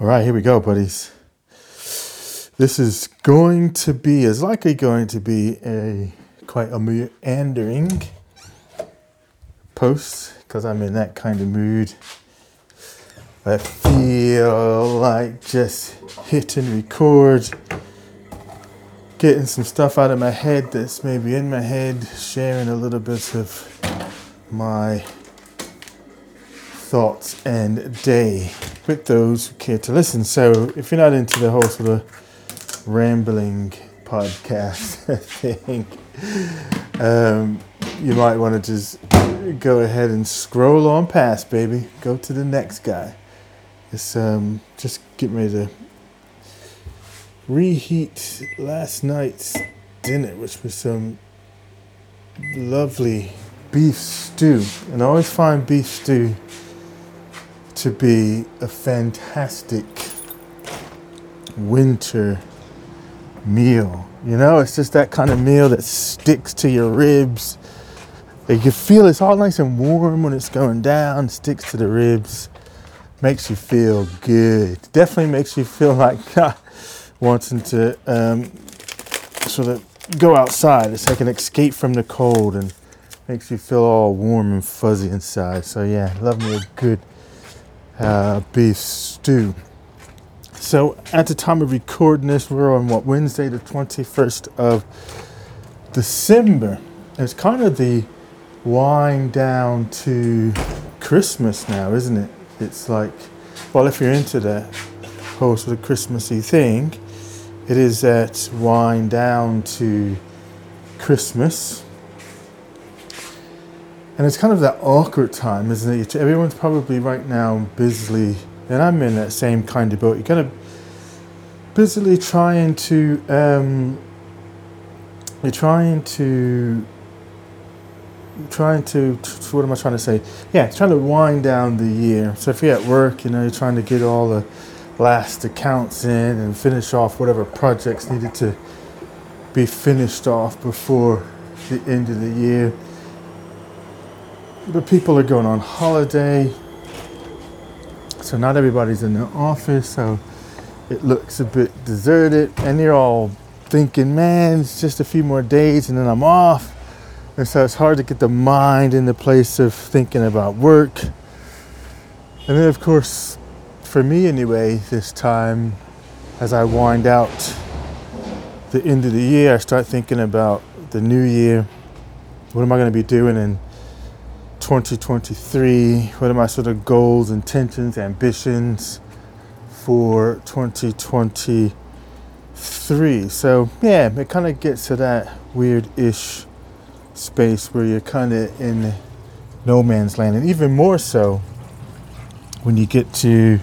All right, here we go, buddies. This is going to be, is likely going to be a quite a meandering post because I'm in that kind of mood. I feel like just hitting record, getting some stuff out of my head that's maybe in my head, sharing a little bit of my thoughts and day with those who care to listen. So if you're not into the whole sort of rambling podcast thing, um, you might want to just go ahead and scroll on past, baby. Go to the next guy. It's um, just getting ready to reheat last night's dinner, which was some lovely beef stew. And I always find beef stew to be a fantastic winter meal. You know, it's just that kind of meal that sticks to your ribs. You feel it's all nice and warm when it's going down, sticks to the ribs, makes you feel good. Definitely makes you feel like wanting to um, sort of go outside. It's like an escape from the cold and makes you feel all warm and fuzzy inside. So, yeah, love me a good uh, beef stew. So at the time of recording this, we're on what Wednesday, the 21st of December. It's kind of the wind down to Christmas now, isn't it? It's like, well, if you're into the whole sort of Christmassy thing, it is that wind down to Christmas. And it's kind of that awkward time, isn't it? Everyone's probably right now busily, and I'm in that same kind of boat. You're kind of busily trying to, um, you're trying to, trying to, what am I trying to say? Yeah, trying to wind down the year. So if you're at work, you know, you're trying to get all the last accounts in and finish off whatever projects needed to be finished off before the end of the year but people are going on holiday. So not everybody's in the office, so it looks a bit deserted, and you're all thinking, man, it's just a few more days and then I'm off. And so it's hard to get the mind in the place of thinking about work. And then, of course, for me anyway, this time, as I wind out the end of the year, I start thinking about the new year. What am I going to be doing in 2023? What are my sort of goals, intentions, ambitions for 2023? So, yeah, it kind of gets to that weird ish space where you're kind of in no man's land. And even more so when you get to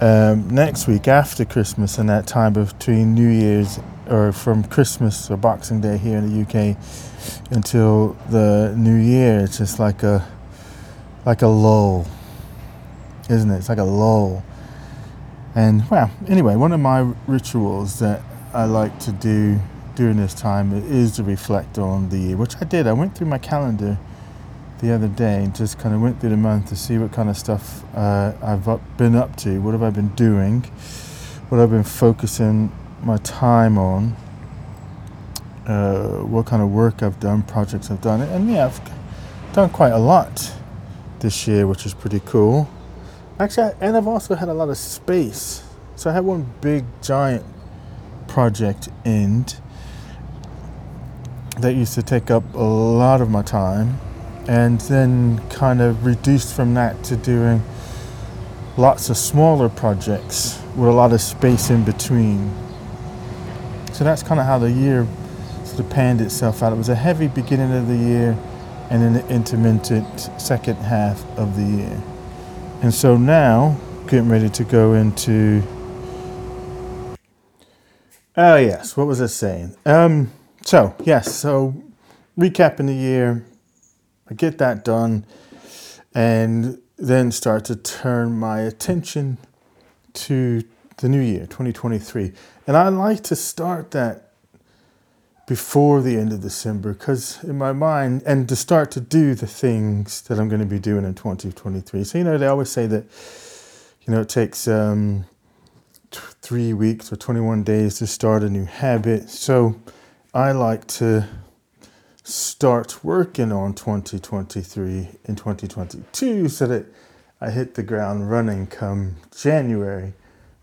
um, next week after Christmas and that time between New Year's or from Christmas or Boxing Day here in the UK until the new year. It's just like a like a lull, isn't it? It's like a lull. And well, anyway, one of my rituals that I like to do during this time is to reflect on the year, which I did. I went through my calendar the other day and just kind of went through the month to see what kind of stuff uh, I've been up to, what have I been doing, what I've been focusing my time on, uh, what kind of work I've done, projects I've done, and yeah, I've done quite a lot this year, which is pretty cool. Actually, and I've also had a lot of space. So I had one big giant project end that used to take up a lot of my time, and then kind of reduced from that to doing lots of smaller projects with a lot of space in between. So that's kind of how the year sort of panned itself out. It was a heavy beginning of the year and then an intermittent second half of the year. And so now, getting ready to go into. Oh, yes, what was I saying? Um, so, yes, so recapping the year, I get that done, and then start to turn my attention to the new year, 2023. And I like to start that before the end of December because in my mind, and to start to do the things that I'm going to be doing in 2023. So, you know, they always say that, you know, it takes um, three weeks or 21 days to start a new habit. So I like to start working on 2023 and 2022 so that I hit the ground running come January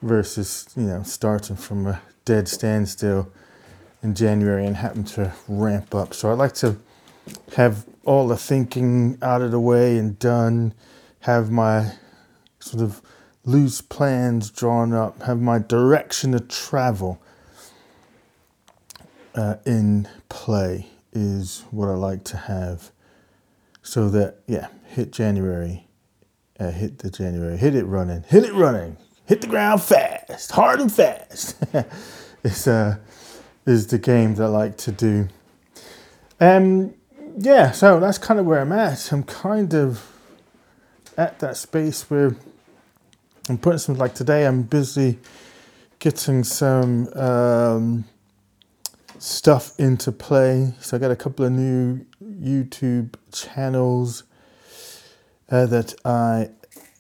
versus, you know, starting from a dead standstill in January and happen to ramp up. So I like to have all the thinking out of the way and done, have my sort of loose plans drawn up, have my direction of travel uh, in play is what I like to have. So that, yeah, hit January, uh, hit the January, hit it running, hit it running, hit the ground fast, hard and fast. it's, uh, is the game that I like to do. Um, yeah, so that's kind of where I'm at. I'm kind of at that space where I'm putting some, like today, I'm busy getting some um, stuff into play. So I got a couple of new YouTube channels uh, that I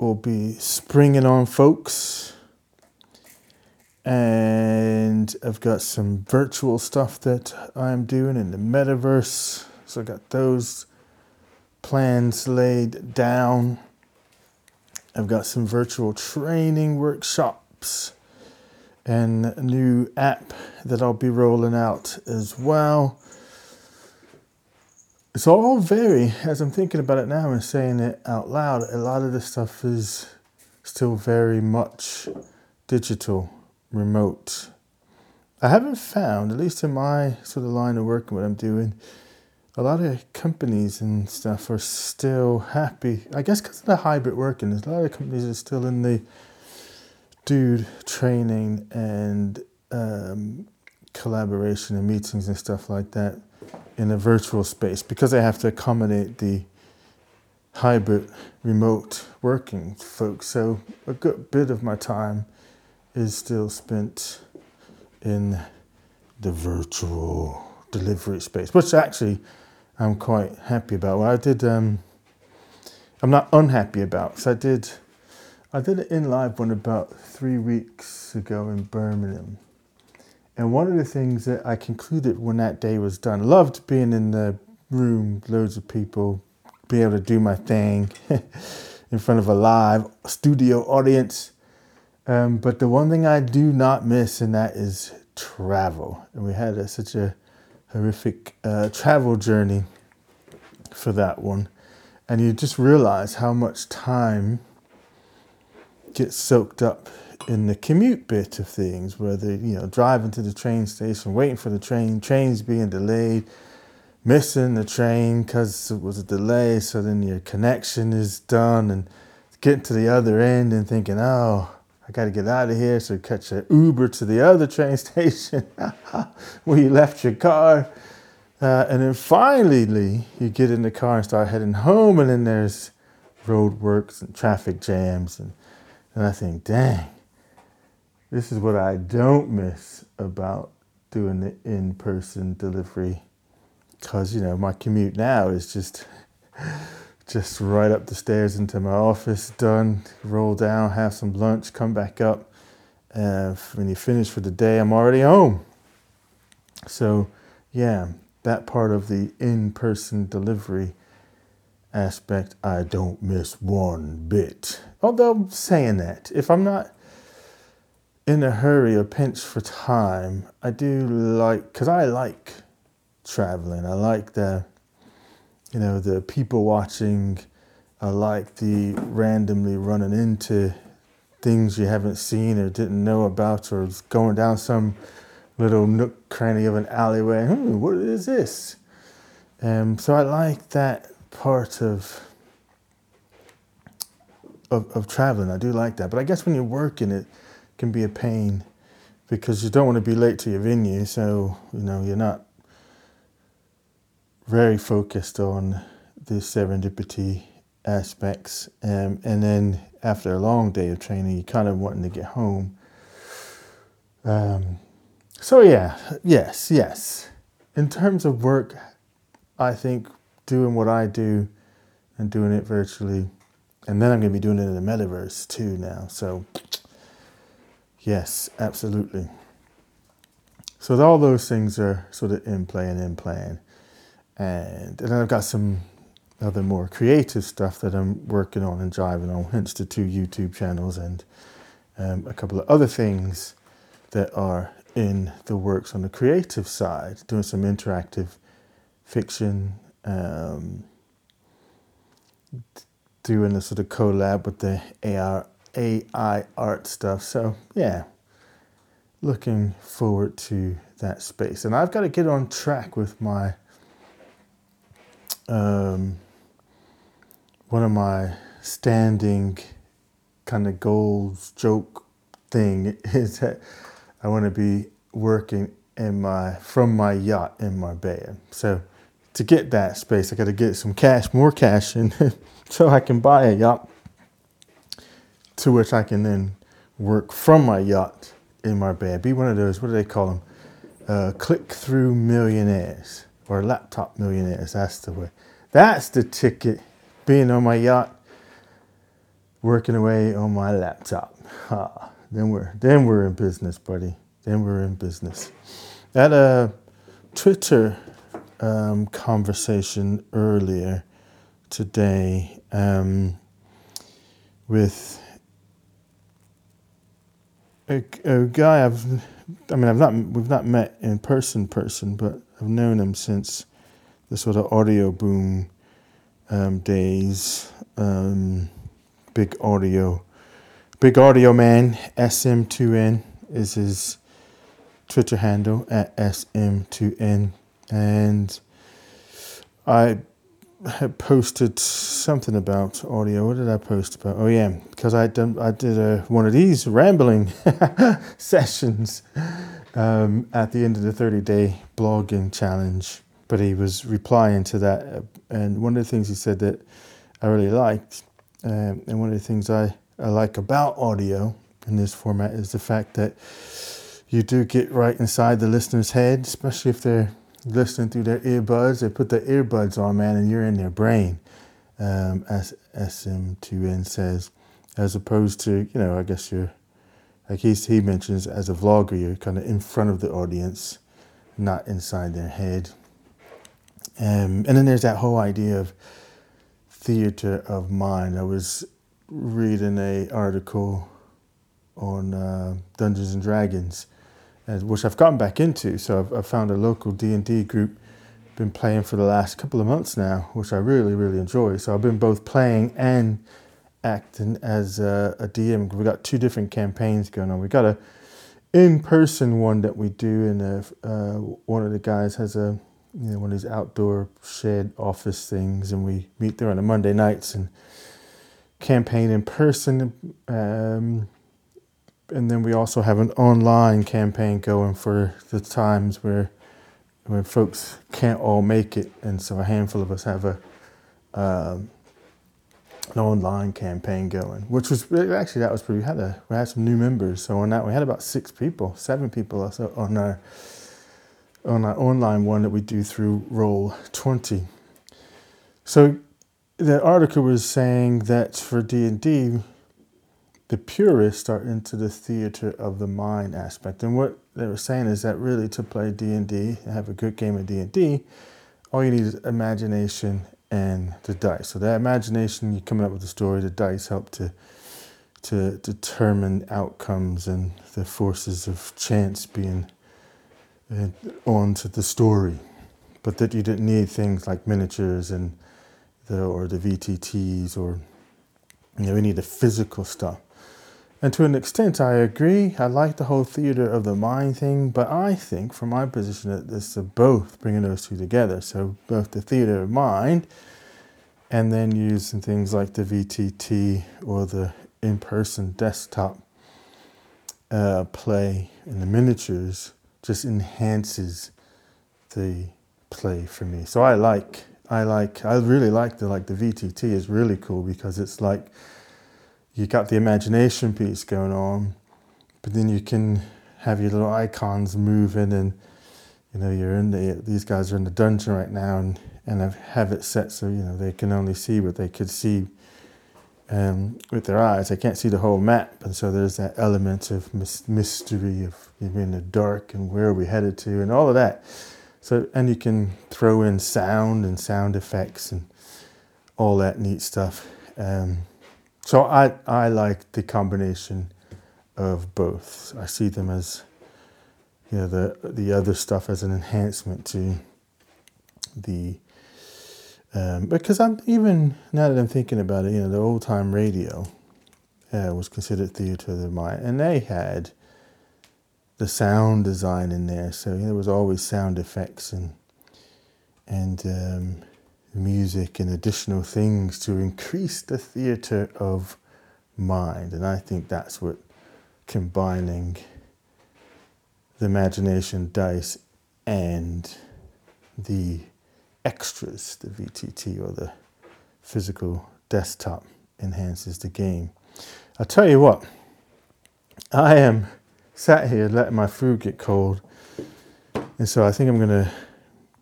will be springing on folks. And I've got some virtual stuff that I'm doing in the metaverse. So I've got those plans laid down. I've got some virtual training workshops and a new app that I'll be rolling out as well. It's all very, as I'm thinking about it now and saying it out loud, a lot of the stuff is still very much digital, remote. I haven't found, at least in my sort of line of work, and what I'm doing, a lot of companies and stuff are still happy. I guess because of the hybrid working, there's a lot of companies are still in the dude training and um, collaboration and meetings and stuff like that in a virtual space because I have to accommodate the hybrid remote working folks. So a good bit of my time is still spent in the virtual delivery space, which actually I'm quite happy about. Well, I did. Um, I'm not unhappy about because I did. I did it in live one about three weeks ago in Birmingham, and one of the things that I concluded when that day was done, loved being in the room, loads of people, be able to do my thing in front of a live studio audience. Um, but the one thing I do not miss, and that is travel. And we had a, such a horrific uh, travel journey for that one. And you just realize how much time gets soaked up in the commute bit of things, where you know driving to the train station, waiting for the train, trains being delayed, missing the train because it was a delay. So then your connection is done, and getting to the other end and thinking, oh, I got to get out of here. So catch an Uber to the other train station where you left your car. Uh, and then finally, you get in the car and start heading home, and then there's road works and traffic jams. And, and I think, dang, this is what I don't miss about doing the in person delivery. Because, you know, my commute now is just just right up the stairs into my office, done, roll down, have some lunch, come back up. Uh, when you finish for the day, I'm already home. So, yeah, that part of the in person delivery aspect, I don't miss one bit. Although, saying that, if I'm not in a hurry or pinch for time, I do like, because I like traveling, I like the you know, the people watching, I like the randomly running into things you haven't seen or didn't know about, or going down some little nook cranny of an alleyway. Hmm, what is this? Um, so I like that part of, of of traveling. I do like that, but I guess when you're working, it can be a pain because you don't want to be late to your venue. So you know you're not very focused on the serendipity aspects. Um, and then after a long day of training, you're kind of wanting to get home. Um, so yeah, yes, yes. In terms of work, I think doing what I do and doing it virtually, and then I'm going to be doing it in the metaverse too now. So Yes, absolutely. So all those things are sort of in play and in plan. And, and then I've got some other more creative stuff that I'm working on and driving on, hence the two YouTube channels and um, a couple of other things that are in the works on the creative side, doing some interactive fiction, um, doing a sort of collab with the AR, AI art stuff. So, yeah, looking forward to that space. And I've got to get on track with my um, one of my standing kind of goals joke thing is that I want to be working in my from my yacht in Marbella. So to get that space, I got to get some cash, more cash, and so I can buy a yacht to which I can then work from my yacht in Marbella. Be one of those, what do they call them? Uh, click through millionaires or laptop millionaires. That's the way. That's the ticket. Being on my yacht, working away on my laptop. Ah, then we're then we're in business, buddy. Then we're in business. At a Twitter um, conversation earlier today um, with a, a, guy I've, I mean, I've not, we've not met in person, person, but I've known him since the sort of audio boom um, days. Um, big audio, big audio man. SM2N is his Twitter handle at SM2N, and I posted something about audio. What did I post about? Oh yeah, because I done I did a, one of these rambling sessions um, at the end of the 30 day blogging challenge. But he was replying to that, and one of the things he said that I really liked, um, and one of the things I, I like about audio in this format is the fact that you do get right inside the listener's head, especially if they're listening through their earbuds. They put the earbuds on, man, and you're in their brain, um, as SM2N says, as opposed to, you know, I guess you're, like he, he mentions, as a vlogger, you're kind of in front of the audience, not inside their head. Um, and then there's that whole idea of theater of mind. I was reading a article on uh, Dungeons and Dragons which I've gotten back into. So I've, I've found a local D and D group, been playing for the last couple of months now, which I really really enjoy. So I've been both playing and acting as a, a DM. We've got two different campaigns going on. We've got a in-person one that we do, and uh, one of the guys has a you know one of these outdoor shed office things, and we meet there on the Monday nights and campaign in person. Um, and then we also have an online campaign going for the times where when folks can't all make it, and so a handful of us have a um, an online campaign going, which was actually that was pretty. We had a we had some new members, so on that we had about six people, seven people on our on our online one that we do through Roll Twenty. So the article was saying that for D and D, the purists are into the theater of the mind aspect. And what they were saying is that really to play D&D, and have a good game of D&D, all you need is imagination and the dice. So that imagination, you're coming up with a story, the dice help to to determine outcomes and the forces of chance being uh, onto the story. But that you didn't need things like miniatures and the or the VTTs or you know, we need the physical stuff. And to an extent, I agree. I like the whole theater of the mind thing, but I think, from my position, that is both bringing those two together. So both the theater of mind, and then using things like the VTT or the in-person desktop uh, play and the miniatures, just enhances the play for me. So I like, I like, I really like the like the VTT is really cool because it's like you got the imagination piece going on, but then you can have your little icons moving and you know you're in the these guys are in the dungeon right now and and have it set so you know they can only see what they could see um, with their eyes. They can't see the whole map, and so there's that element of mystery of being in the dark and where are we headed to, and all of that. So, and you can throw in sound and sound effects and all that neat stuff. Um, so I I like the combination of both. I see them as you know the the other stuff as an enhancement to the um, because I'm even now that I'm thinking about it, you know, the old time radio uh, was considered theater of the mind, and they had the sound design in there, so you know, there was always sound effects and and um, music and additional things to increase the theater of mind, and I think that's what combining the imagination dice and the extras, the VTT or the physical desktop enhances the game. I'll tell you what, I am sat here letting my food get cold, and so I think I'm going to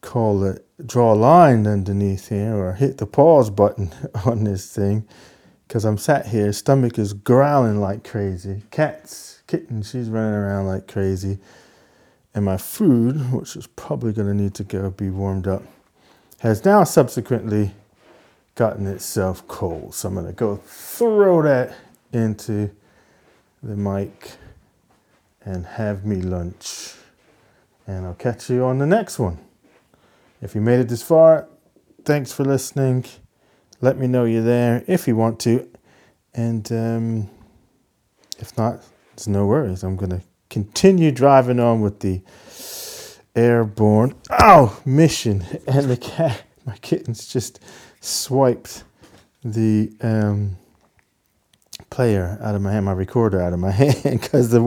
call it, draw a line underneath here or hit the pause button on this thing because I'm sat here, stomach is growling like crazy. Cats, kitten, she's running around like crazy. And my food, which is probably going to need to go be warmed up, has now subsequently gotten itself cold. So I'm going to go throw that into the mic and have me lunch. And I'll catch you on the next one. If you made it this far, thanks for listening. Let me know you're there if you want to. And um, if not, it's no worries. I'm going to continue driving on with the airborne oh mission and the cat my kittens just swiped the um, player out of my hand my recorder out of my hand because the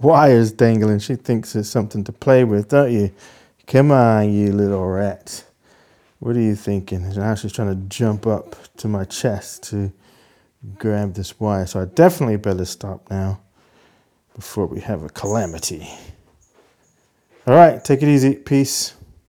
wire's dangling she thinks it's something to play with don't you come on you little rat what are you thinking now she's trying to jump up to my chest to grab this wire so i definitely better stop now before we have a calamity all right, take it easy. Peace.